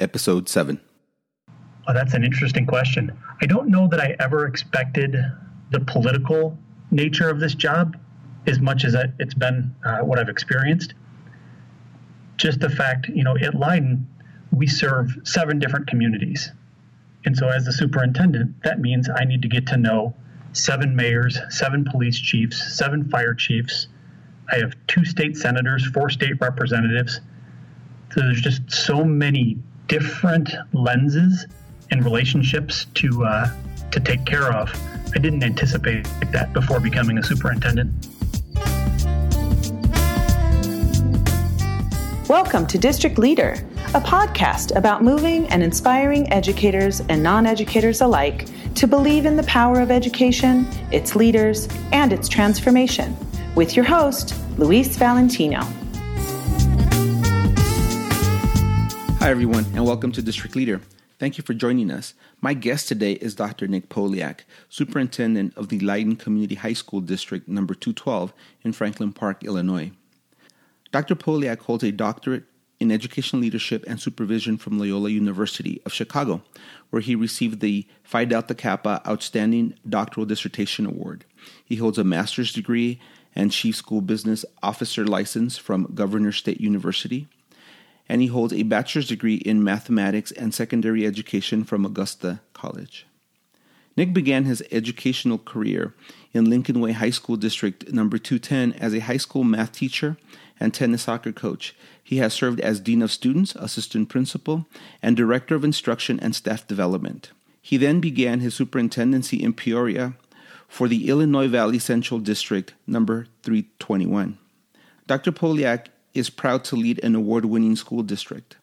Episode 7. Oh, that's an interesting question. I don't know that I ever expected the political nature of this job as much as it's been uh, what I've experienced. Just the fact, you know, at Leyden, we serve seven different communities. And so, as the superintendent, that means I need to get to know seven mayors, seven police chiefs, seven fire chiefs. I have two state senators, four state representatives. So, there's just so many different lenses and relationships to uh, to take care of. I didn't anticipate that before becoming a superintendent. Welcome to District Leader, a podcast about moving and inspiring educators and non educators alike to believe in the power of education, its leaders, and its transformation. With your host, Luis Valentino. Hi, everyone, and welcome to District Leader. Thank you for joining us. My guest today is Dr. Nick Polyak, Superintendent of the Leyden Community High School District Number 212 in Franklin Park, Illinois. Dr. Polyak holds a doctorate in education leadership and supervision from Loyola University of Chicago, where he received the Phi Delta Kappa Outstanding Doctoral Dissertation Award. He holds a master's degree and chief school business officer license from Governor State University and he holds a bachelor's degree in mathematics and secondary education from Augustana College. Nick began his educational career in Lincoln Way High School District number 210 as a high school math teacher and tennis soccer coach. He has served as Dean of Students, Assistant Principal, and Director of Instruction and Staff Development. He then began his superintendency in Peoria for the Illinois Valley Central District number 321. Dr. Polyak is proud to lead an award winning school district.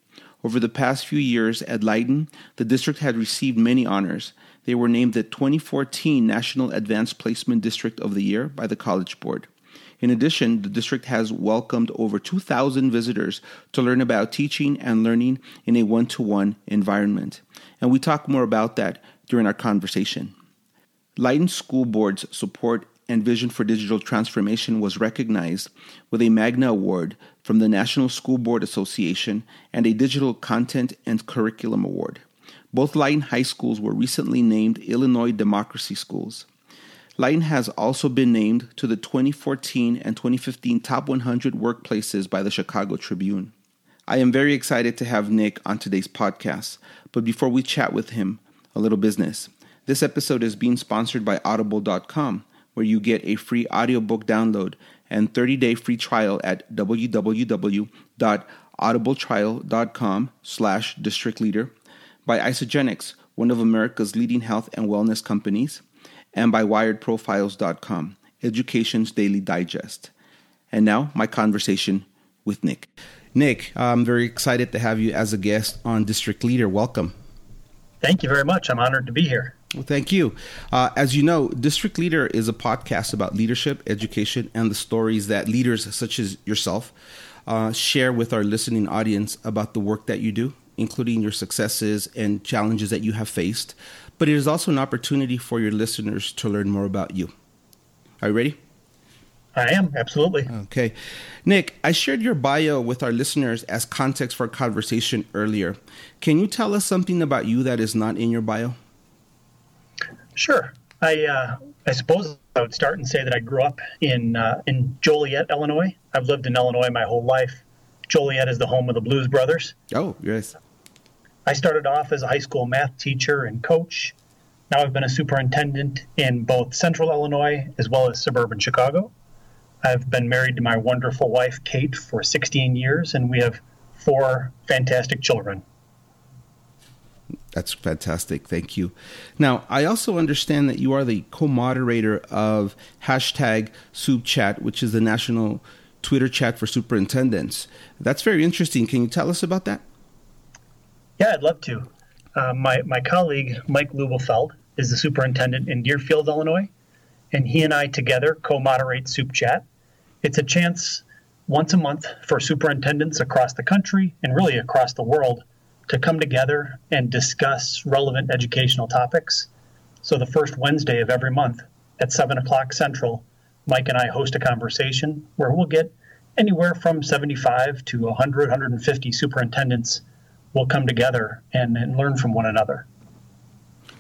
Over the past few years at Leyden, the district had received many honors. They were named the 2014 National Advanced Placement District of the Year by the College Board. In addition, the district has welcomed over 2,000 visitors to learn about teaching and learning in a one to one environment. And we talk more about that during our conversation. Leyden School Board's support and vision for digital transformation was recognized with a Magna Award from the National School Board Association and a Digital Content and Curriculum Award. Both Leyden High Schools were recently named Illinois Democracy Schools. Leyden has also been named to the 2014 and 2015 Top 100 Workplaces by the Chicago Tribune. I am very excited to have Nick on today's podcast, but before we chat with him, a little business. This episode is being sponsored by Audible.com, where you get a free audiobook download and 30-day free trial at www.audibletrial.com slash district leader, by Isagenix, one of America's leading health and wellness companies, and by wiredprofiles.com, education's daily digest. And now, my conversation with Nick. Nick, I'm very excited to have you as a guest on District Leader. Welcome. Thank you very much. I'm honored to be here. Well, thank you. Uh, as you know, District Leader is a podcast about leadership, education, and the stories that leaders such as yourself uh, share with our listening audience about the work that you do, including your successes and challenges that you have faced. But it is also an opportunity for your listeners to learn more about you. Are you ready? I am, absolutely. Okay. Nick, I shared your bio with our listeners as context for our conversation earlier. Can you tell us something about you that is not in your bio? Sure. I uh, I suppose I would start and say that I grew up in uh, in Joliet, Illinois. I've lived in Illinois my whole life. Joliet is the home of the Blues Brothers. Oh, yes. I started off as a high school math teacher and coach. Now I've been a superintendent in both central Illinois as well as suburban Chicago. I've been married to my wonderful wife, Kate, for 16 years, and we have four fantastic children. That's fantastic. Thank you. Now, I also understand that you are the co moderator of hashtag Soup Chat, which is the national Twitter chat for superintendents. That's very interesting. Can you tell us about that? Yeah, I'd love to. Uh, my, my colleague, Mike Lubelfeld, is the superintendent in Deerfield, Illinois, and he and I together co moderate Soup Chat. It's a chance once a month for superintendents across the country and really across the world to come together and discuss relevant educational topics. So, the first Wednesday of every month at 7 o'clock Central, Mike and I host a conversation where we'll get anywhere from 75 to 100, 150 superintendents will come together and, and learn from one another.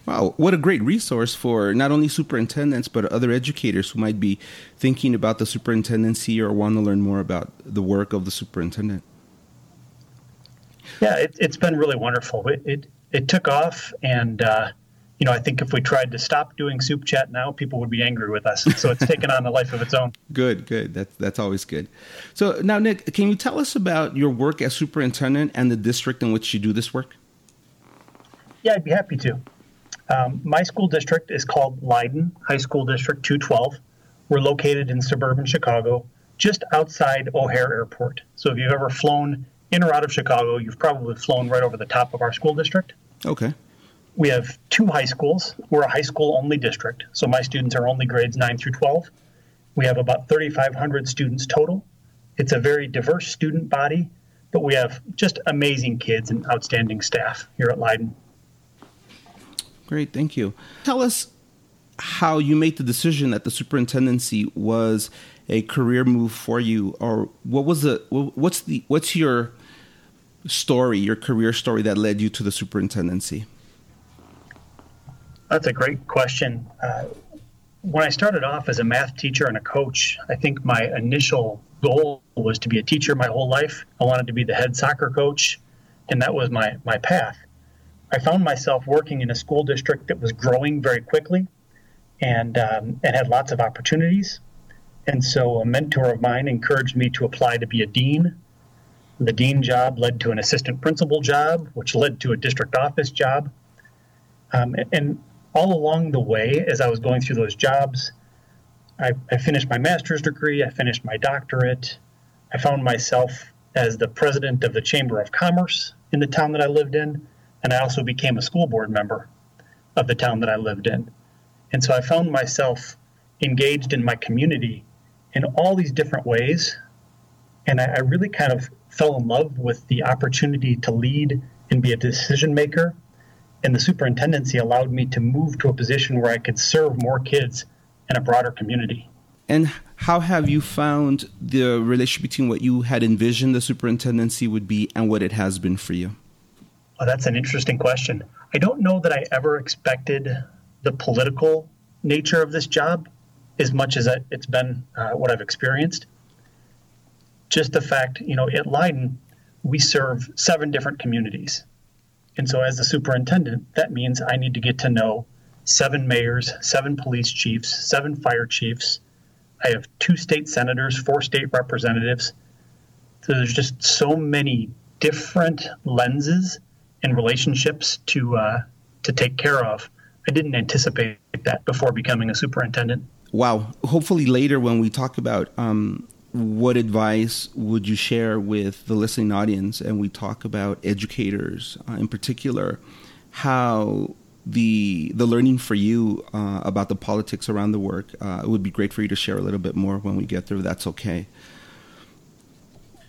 Wow, what a great resource for not only superintendents but other educators who might be thinking about the superintendency or want to learn more about the work of the superintendent. Yeah, it, has been really wonderful. It, it, it took off, and uh, you know, I think if we tried to stop doing soup chat now, people would be angry with us. So it's taken on a life of its own. Good, good. That's that's always good. So now, Nick, can you tell us about your work as superintendent and the district in which you do this work? Yeah, I'd be happy to. Um, my school district is called Leyden High School District 212. We're located in suburban Chicago, just outside O'Hare Airport. So if you've ever flown in or out of Chicago, you've probably flown right over the top of our school district. Okay. We have two high schools. We're a high school only district, so my students are only grades 9 through 12. We have about 3,500 students total. It's a very diverse student body, but we have just amazing kids and outstanding staff here at Leyden. Great, thank you. Tell us how you made the decision that the superintendency was a career move for you, or what was the what's the what's your story, your career story that led you to the superintendency? That's a great question. Uh, when I started off as a math teacher and a coach, I think my initial goal was to be a teacher my whole life. I wanted to be the head soccer coach, and that was my my path. I found myself working in a school district that was growing very quickly and, um, and had lots of opportunities. And so a mentor of mine encouraged me to apply to be a dean. The dean job led to an assistant principal job, which led to a district office job. Um, and all along the way, as I was going through those jobs, I, I finished my master's degree, I finished my doctorate. I found myself as the president of the Chamber of Commerce in the town that I lived in and I also became a school board member of the town that I lived in. And so I found myself engaged in my community in all these different ways. And I, I really kind of fell in love with the opportunity to lead and be a decision maker. And the superintendency allowed me to move to a position where I could serve more kids in a broader community. And how have you found the relationship between what you had envisioned the superintendency would be and what it has been for you? Oh, that's an interesting question. I don't know that I ever expected the political nature of this job as much as it's been uh, what I've experienced. Just the fact, you know, at Leyden, we serve seven different communities. And so, as the superintendent, that means I need to get to know seven mayors, seven police chiefs, seven fire chiefs. I have two state senators, four state representatives. So, there's just so many different lenses and relationships to uh, to take care of. I didn't anticipate that before becoming a superintendent. Wow. Hopefully, later when we talk about um, what advice would you share with the listening audience, and we talk about educators uh, in particular, how the the learning for you uh, about the politics around the work, uh, it would be great for you to share a little bit more when we get there. That's okay.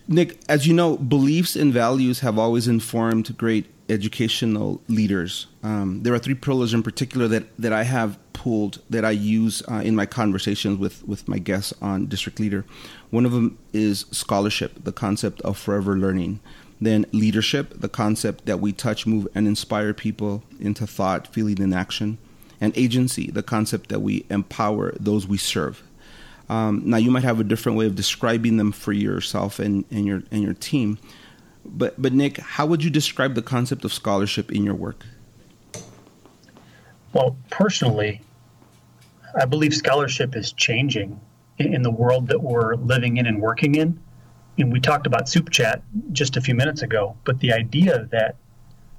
Nick, as you know, beliefs and values have always informed great educational leaders. Um, there are three pillars in particular that, that I have pulled that I use uh, in my conversations with, with my guests on District Leader. One of them is scholarship, the concept of forever learning. Then leadership, the concept that we touch, move, and inspire people into thought, feeling, and action. And agency, the concept that we empower those we serve. Um, now, you might have a different way of describing them for yourself and, and your and your team, but but Nick, how would you describe the concept of scholarship in your work? Well, personally, I believe scholarship is changing in the world that we're living in and working in. And we talked about Soup Chat just a few minutes ago, but the idea that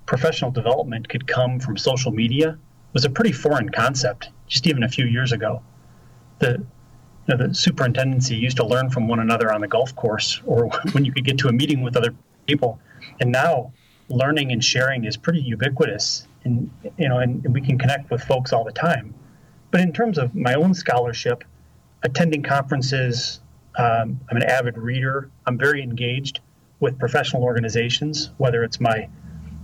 professional development could come from social media was a pretty foreign concept just even a few years ago. The you know, the superintendency used to learn from one another on the golf course or when you could get to a meeting with other people. And now learning and sharing is pretty ubiquitous and you know and, and we can connect with folks all the time. But in terms of my own scholarship, attending conferences, um, I'm an avid reader. I'm very engaged with professional organizations, whether it's my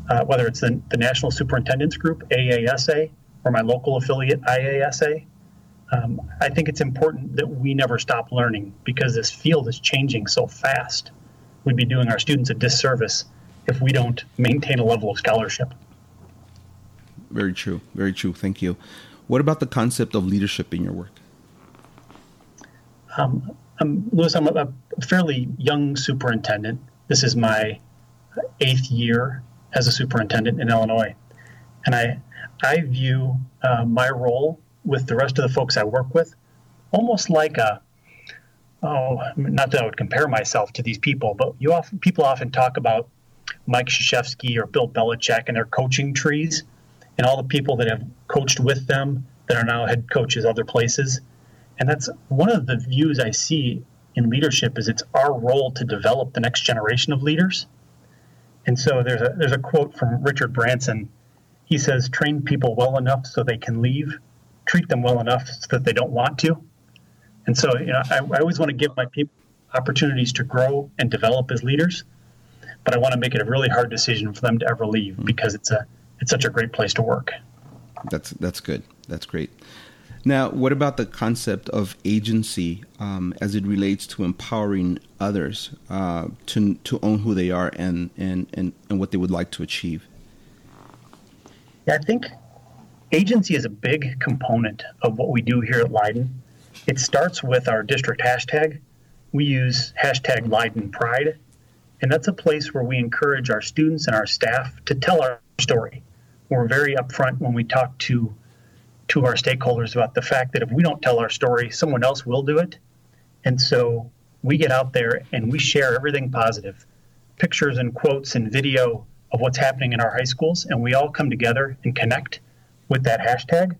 uh, whether it's the, the National Superintendents Group (AASA) or my local affiliate IASA. Um, I think it's important that we never stop learning because this field is changing so fast. We'd be doing our students a disservice if we don't maintain a level of scholarship. Very true. Very true. Thank you. What about the concept of leadership in your work? Um, I'm, Louis, I'm a, a fairly young superintendent. This is my eighth year as a superintendent in Illinois. And I, I view uh, my role with the rest of the folks I work with almost like a, oh, not that I would compare myself to these people, but you often, people often talk about Mike Krzyzewski or Bill Belichick and their coaching trees and all the people that have coached with them that are now head coaches other places. And that's one of the views I see in leadership is it's our role to develop the next generation of leaders. And so there's a there's a quote from Richard Branson. He says, "Train people well enough so they can leave, treat them well enough so that they don't want to." And so, you know, I, I always want to give my people opportunities to grow and develop as leaders, but I want to make it a really hard decision for them to ever leave mm-hmm. because it's a it's such a great place to work. That's that's good. That's great. Now, what about the concept of agency um, as it relates to empowering others uh, to to own who they are and, and, and, and what they would like to achieve? Yeah, I think agency is a big component of what we do here at Leyden. It starts with our district hashtag. We use hashtag Leyden Pride, and that's a place where we encourage our students and our staff to tell our story. We're very upfront when we talk to to our stakeholders about the fact that if we don't tell our story, someone else will do it. And so we get out there and we share everything positive pictures and quotes and video of what's happening in our high schools, and we all come together and connect with that hashtag.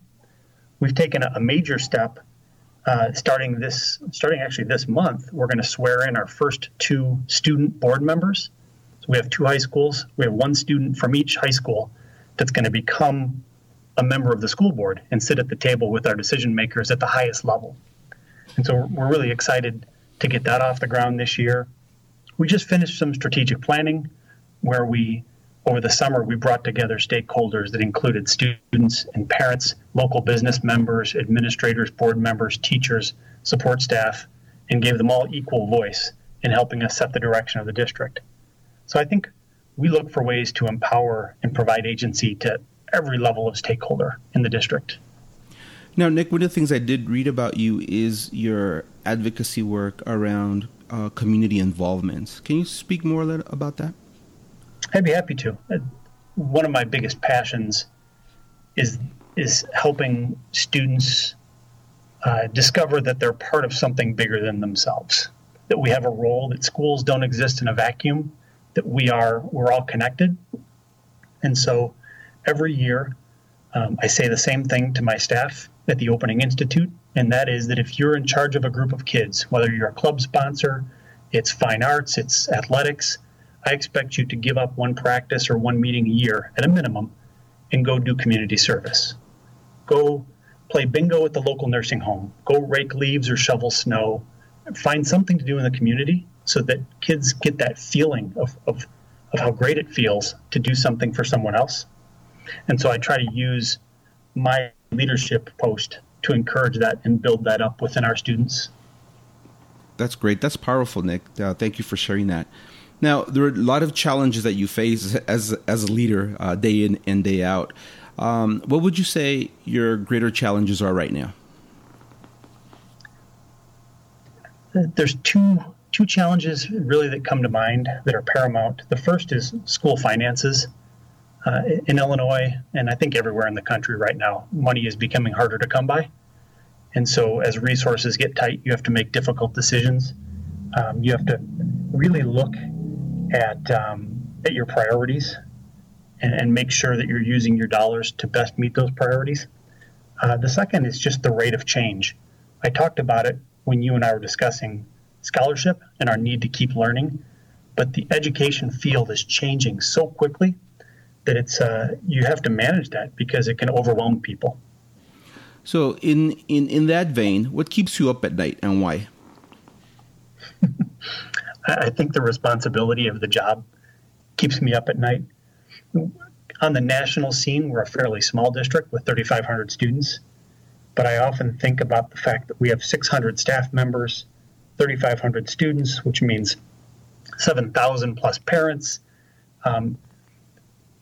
We've taken a, major step uh, starting this, starting actually this month. We're going to swear in our first two student board members. So we have two high schools. We have one student from each high school that's going to become a member of the school board and sit at the table with our decision makers at the highest level. And so we're really excited to get that off the ground this year. We just finished some strategic planning where we, over the summer, we brought together stakeholders that included students and parents, local business members, administrators, board members, teachers, support staff, and gave them all equal voice in helping us set the direction of the district. So I think we look for ways to empower and provide agency to every level of stakeholder in the district. Now, Nick, one of the things I did read about you is your advocacy work around uh, community involvement. Can you speak more about that? I'd be happy to. Uh, one of my biggest passions is is helping students uh, discover that they're part of something bigger than themselves. That we have a role. That schools don't exist in a vacuum. That we are. We're all connected. And so, every year, um, I say the same thing to my staff at the Opening Institute, and that is that if you're in charge of a group of kids, whether you're a club sponsor, it's fine arts, it's athletics, I expect you to give up one practice or one meeting a year at a minimum and go do community service. Go play bingo at the local nursing home, go rake leaves or shovel snow, find something to do in the community so that kids get that feeling of, of, of how great it feels to do something for someone else. And so I try to use my leadership post to encourage that and build that up within our students. That's great. That's powerful, Nick. Uh, thank you for sharing that. Now, there are a lot of challenges that you face as as a leader, uh, day in and day out. Um, what would you say your greater challenges are right now? There's two two challenges really that come to mind that are paramount. The first is school finances uh, in Illinois, and I think everywhere in the country right now, money is becoming harder to come by. And so, as resources get tight, you have to make difficult decisions. Um, you have to really look at um, at your priorities and, and, make sure that you're using your dollars to best meet those priorities. Uh, the second is just the rate of change. I talked about it when you and I were discussing scholarship and our need to keep learning, but the education field is changing so quickly that it's uh, you have to manage that because it can overwhelm people. So, in in in that vein, what keeps you up at night and why? I think the responsibility of the job keeps me up at night. On the national scene, we're a fairly small district with 3,500 students, but I often think about the fact that we have 600 staff members, 3,500 students, which means 7,000 plus parents, Um,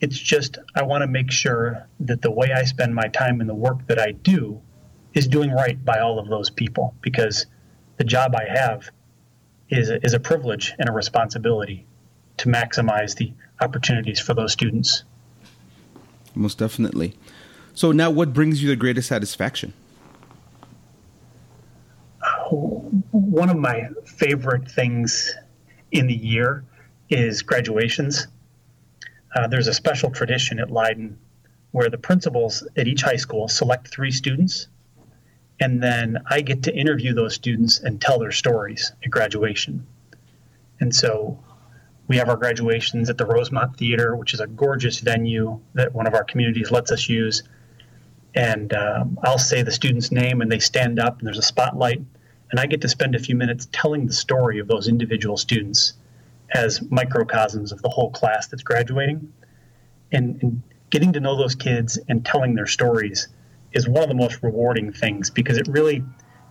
it's just I want to make sure that the way I spend my time and the work that I do is doing right by all of those people because the job I have is a, is a privilege and a responsibility to maximize the opportunities for those students. Most definitely. So now, what brings you the greatest satisfaction? one of my favorite things in the year is graduations. Uh, there's a special tradition at Leyden where the principals at each high school select three students, and then I get to interview those students and tell their stories at graduation. And so we have our graduations at the Rosemont Theater, which is a gorgeous venue that one of our communities lets us use. And um, I'll say the student's name, and they stand up, and there's a spotlight and I get to spend a few minutes telling the story of those individual students as microcosms of the whole class that's graduating. And, and getting to know those kids and telling their stories is one of the most rewarding things because it really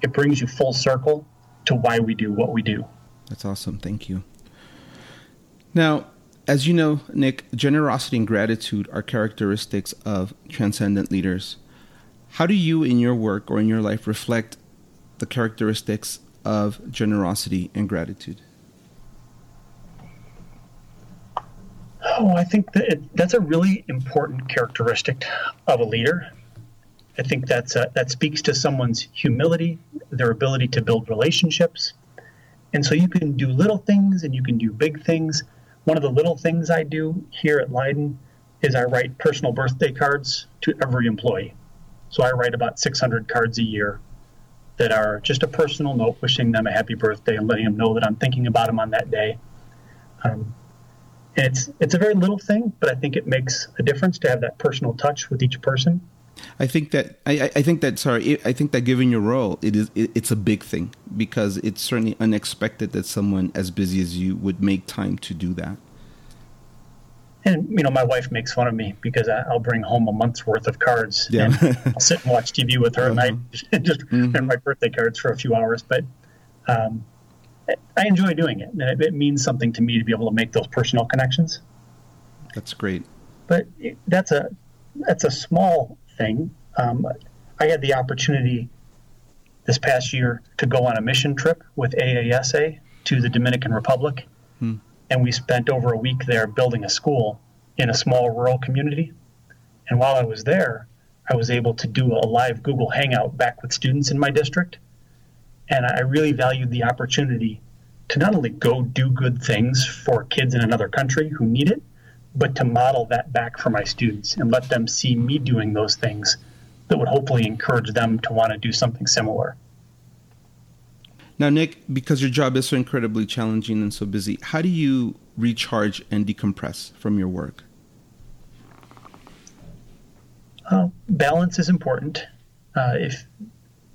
it brings you full circle to why we do what we do. That's awesome. Thank you. Now, as you know, Nick, generosity and gratitude are characteristics of transcendent leaders. How do you, in your work or in your life, reflect the characteristics of generosity and gratitude? Oh, I think that it, that's a really important characteristic of a leader. I think that's a, that speaks to someone's humility, their ability to build relationships. And so you can do little things and you can do big things. One of the little things I do here at Leyden is I write personal birthday cards to every employee. So I write about 600 cards a year that are just a personal note wishing them a happy birthday and letting them know that I'm thinking about them on that day. Um, and it's it's a very little thing, but I think it makes a difference to have that personal touch with each person. I think that I, I think that sorry I think that given your role it is it, it's a big thing because it's certainly unexpected that someone as busy as you would make time to do that and you know my wife makes fun of me because I, will bring home a month's worth of cards yeah. and I'll sit and watch TV with her uh-huh. and I just mm-hmm. and write birthday cards for a few hours. But um, I enjoy doing it, and it, it, means something to me to be able to make those personal connections. That's great. But that's a that's a small thing. Um, I had the opportunity this past year to go on a mission trip with AASA to the Dominican Republic. Hmm and we spent over a week there building a school in a small rural community. And while I was there, I was able to do a live Google Hangout back with students in my district. And I really valued the opportunity to not only go do good things for kids in another country who need it, but to model that back for my students and let them see me doing those things that would hopefully encourage them to want to do something similar. Now, Nick, because your job is so incredibly challenging and so busy, how do you recharge and decompress from your work? Uh, balance is important. Uh, if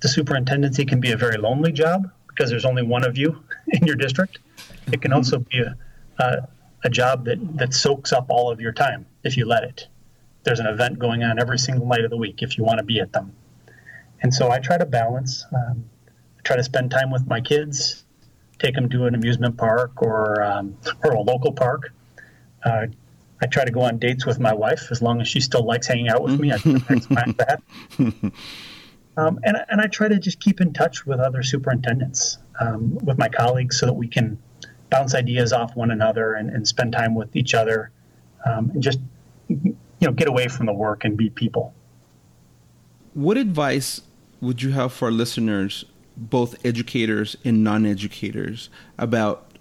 the superintendency can be a very lonely job because there's only one of you in your district, it can also be a, a, a job that, that soaks up all of your time if you let it. There's an event going on every single night of the week if you want to be at them. And so I try to balance. Um, try to spend time with my kids, take them to an amusement park or um, or a local park. Uh, I try to go on dates with my wife as long as she still likes hanging out with me. I expect that. Um, and, and I try to just keep in touch with other superintendents, um, with my colleagues, so that we can bounce ideas off one another and, and spend time with each other, um, and just you know get away from the work and be people. What advice would you have for listeners both educators and non-educators about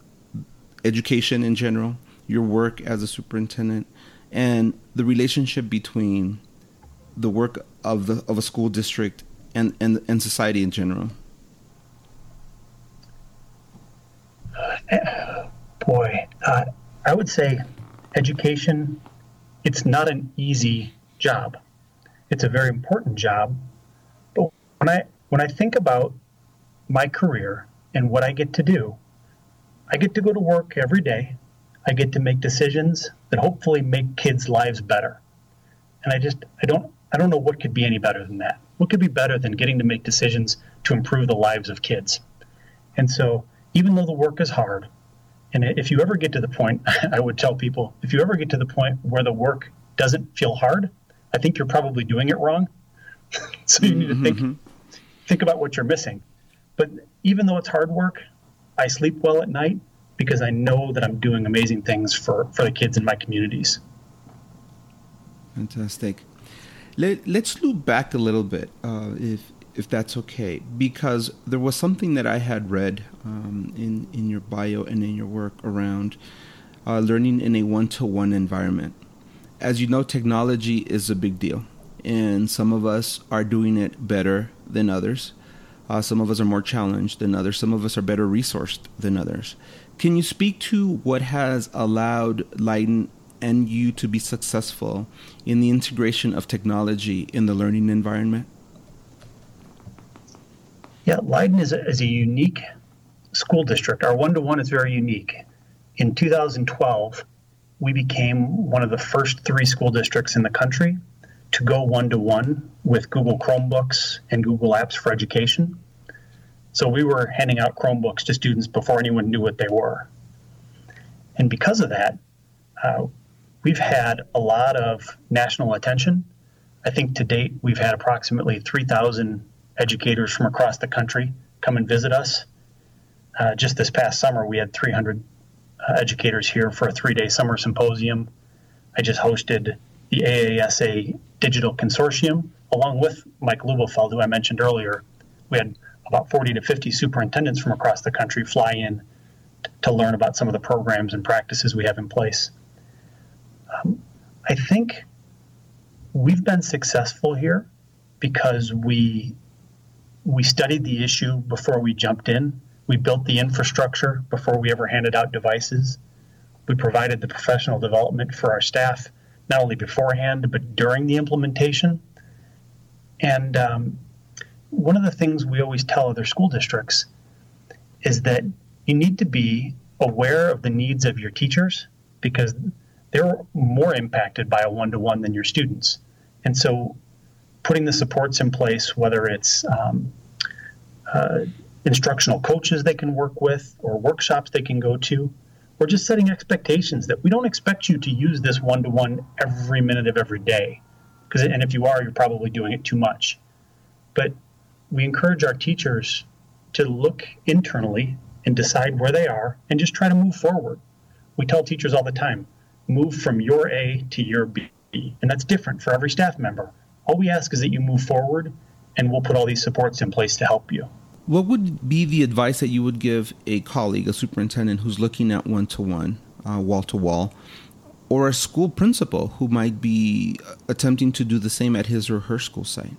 education in general, your work as a superintendent, and the relationship between the work of the of a school district and and, and society in general. Uh, boy, uh, I would say education. It's not an easy job. It's a very important job. But when I when I think about my career and what I get to do, I get to go to work every day. I get to make decisions that hopefully make kids' lives better. And I just I don't I don't know what could be any better than that. What could be better than getting to make decisions to improve the lives of kids? And so, even though the work is hard And if you ever get to the point, I would tell people, if you ever get to the point where the work doesn't feel hard, I think you're probably doing it wrong. so you need to think mm-hmm. think about what you're missing. But even though it's hard work, I sleep well at night because I know that I'm doing amazing things for, for the kids in my communities. Fantastic. Let, us loop back a little bit, uh, if if that's okay, because there was something that I had read um, in in your bio and in your work around uh, learning in a one to one environment. As you know, technology is a big deal, and some of us are doing it better than others. Uh, some of us are more challenged than others. Some of us are better resourced than others. Can you speak to what has allowed Leyden and you to be successful in the integration of technology in the learning environment? Yeah, Leyden is a, is a unique school district. Our one to one is very unique. In 2012, we became one of the first three school districts in the country to go one to one with Google Chromebooks and Google Apps for Education. So we were handing out Chromebooks to students before anyone knew what they were. And because of that, uh, we've had a lot of national attention. I think to date, we've had approximately 3,000 educators from across the country come and visit us. Uh, just this past summer, we had 300 uh, educators here for a three day summer symposium. I just hosted the AASA Digital Consortium along with Mike Lubelfeld, who I mentioned earlier. We had about 40 to 50 superintendents from across the country fly in to learn about some of the programs and practices we have in place. Um, I think we've been successful here because we we studied the issue before we jumped in. We built the infrastructure before we ever handed out devices. We provided the professional development for our staff, not only beforehand, but during the implementation. And um, one of the things we always tell other school districts is that you need to be aware of the needs of your teachers because they're more impacted by a one to one than your students. And so putting the supports in place, whether it's um, uh, instructional coaches they can work with or workshops they can go to, or just setting expectations that we don't expect you to use this one to one every minute of every day. Because, and if you are, you're probably doing it too much. But we encourage our teachers to look internally and decide where they are and just try to move forward. We tell teachers all the time move from your A to your B, and that's different for every staff member. All we ask is that you move forward, and we'll put all these supports in place to help you. What would be the advice that you would give a colleague, a superintendent who's looking at one to one, uh, wall to wall, or a school principal who might be uh, attempting to do the same at his or her school site?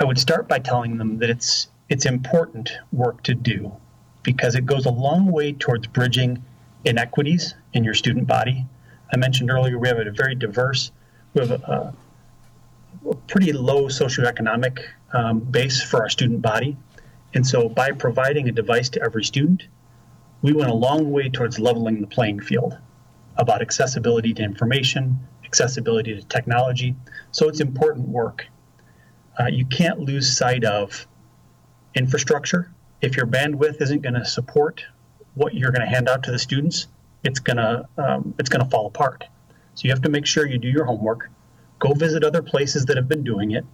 I would start by telling them that it's it's important work to do because it goes a long way towards bridging inequities in your student body. I mentioned earlier we have a very diverse, we have a, a pretty low socioeconomic um, base for our student body. And so by providing a device to every student, we went a long way towards leveling the playing field about accessibility to information, accessibility to technology. So it's important work. Uh, you can't lose sight of infrastructure. If your bandwidth isn't going to support what you're going to hand out to the students, it's going to um, it's going to fall apart. So you have to make sure you do your homework. Go visit other places that have been doing it.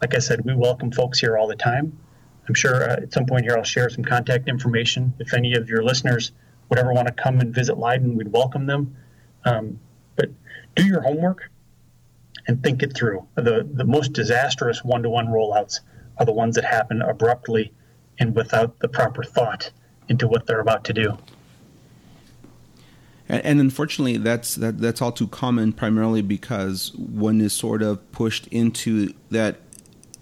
Like I said, we welcome folks here all the time. I'm sure uh, at some point here I'll share some contact information. If any of your listeners would ever want to come and visit Leyden, we'd welcome them. Um, but do your homework and think it through. The, the most disastrous one to one rollouts are the ones that happen abruptly and without the proper thought into what they're about to do. And, unfortunately, that's that, that's all too common, primarily because one is sort of pushed into that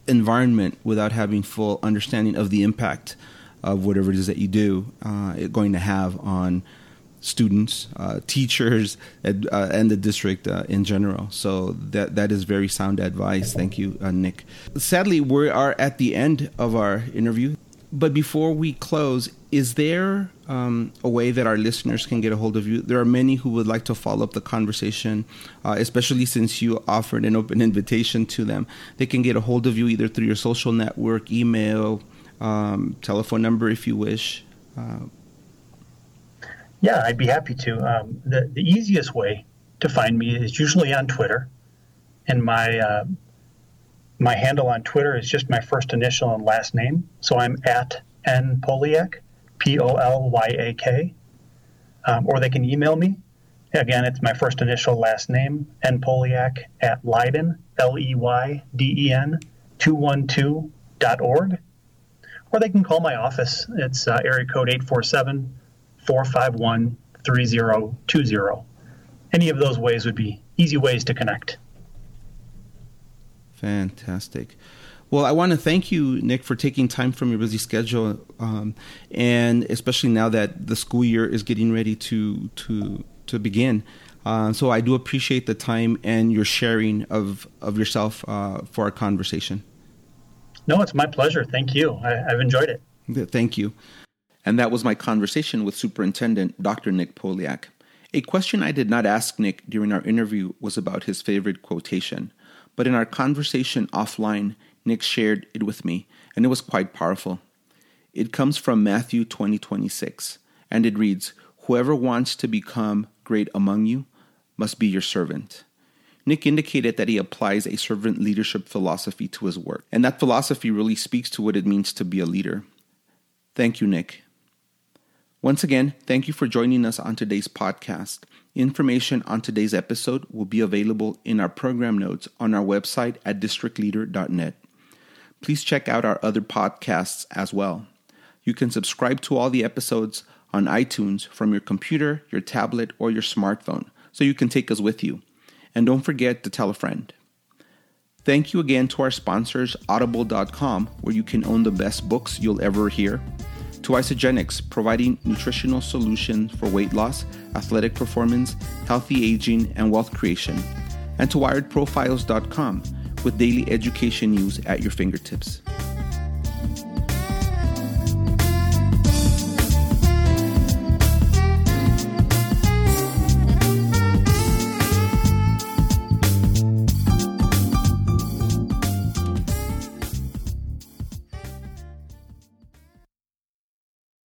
environment without having full understanding of the impact of whatever it is that you do uh, going to have on students, uh, teachers, and, uh, and, the district uh, in general. So that that is very sound advice. Thank you, uh, Nick. Sadly, we are at the end of our interview. But before we close, is there um, a way that our listeners can get a hold of you? There are many who would like to follow up the conversation, uh, especially since you offered an open invitation to them. They can get a hold of you either through your social network, email, um, telephone number if you wish. Uh, Yeah, I'd be happy to. Um, the, the easiest way to find me is usually on Twitter. And my, uh, my handle on Twitter is just my first initial and last name. So I'm at N Polyak, P O L Y A K. Um, or they can email me. Again, it's my first initial last name, N Polyak at Leyden, L E Y D E N, 212.org. Or they can call my office. It's uh, area code 847 451 3020. Any of those ways would be easy ways to connect. Fantastic. Well, I want to thank you, Nick, for taking time from your busy schedule, um, and especially now that the school year is getting ready to to to begin. Uh, so I do appreciate the time and your sharing of of yourself uh, for our conversation. No, it's my pleasure. Thank you. I, I've enjoyed it. Thank you. And that was my conversation with Superintendent Dr. Nick Polyak. A question I did not ask Nick during our interview was about his favorite quotation, but in our conversation offline, Nick shared it with me, and it was quite powerful. It comes from Matthew 20 26, and it reads, Whoever wants to become great among you must be your servant. Nick indicated that he applies a servant leadership philosophy to his work, and that philosophy really speaks to what it means to be a leader. Thank you, Nick. Once again, thank you for joining us on today's podcast. Information on today's episode will be available in our program notes on our website at districtleader.net. Please check out our other podcasts as well. You can subscribe to all the episodes on iTunes from your computer, your tablet, or your smartphone so you can take us with you. And don't forget to tell a friend. Thank you again to our sponsors, Audible.com, where you can own the best books you'll ever hear, to Isagenix, providing nutritional solutions for weight loss, athletic performance, healthy aging, and wealth creation, and to WiredProfiles.com with daily education news at your fingertips.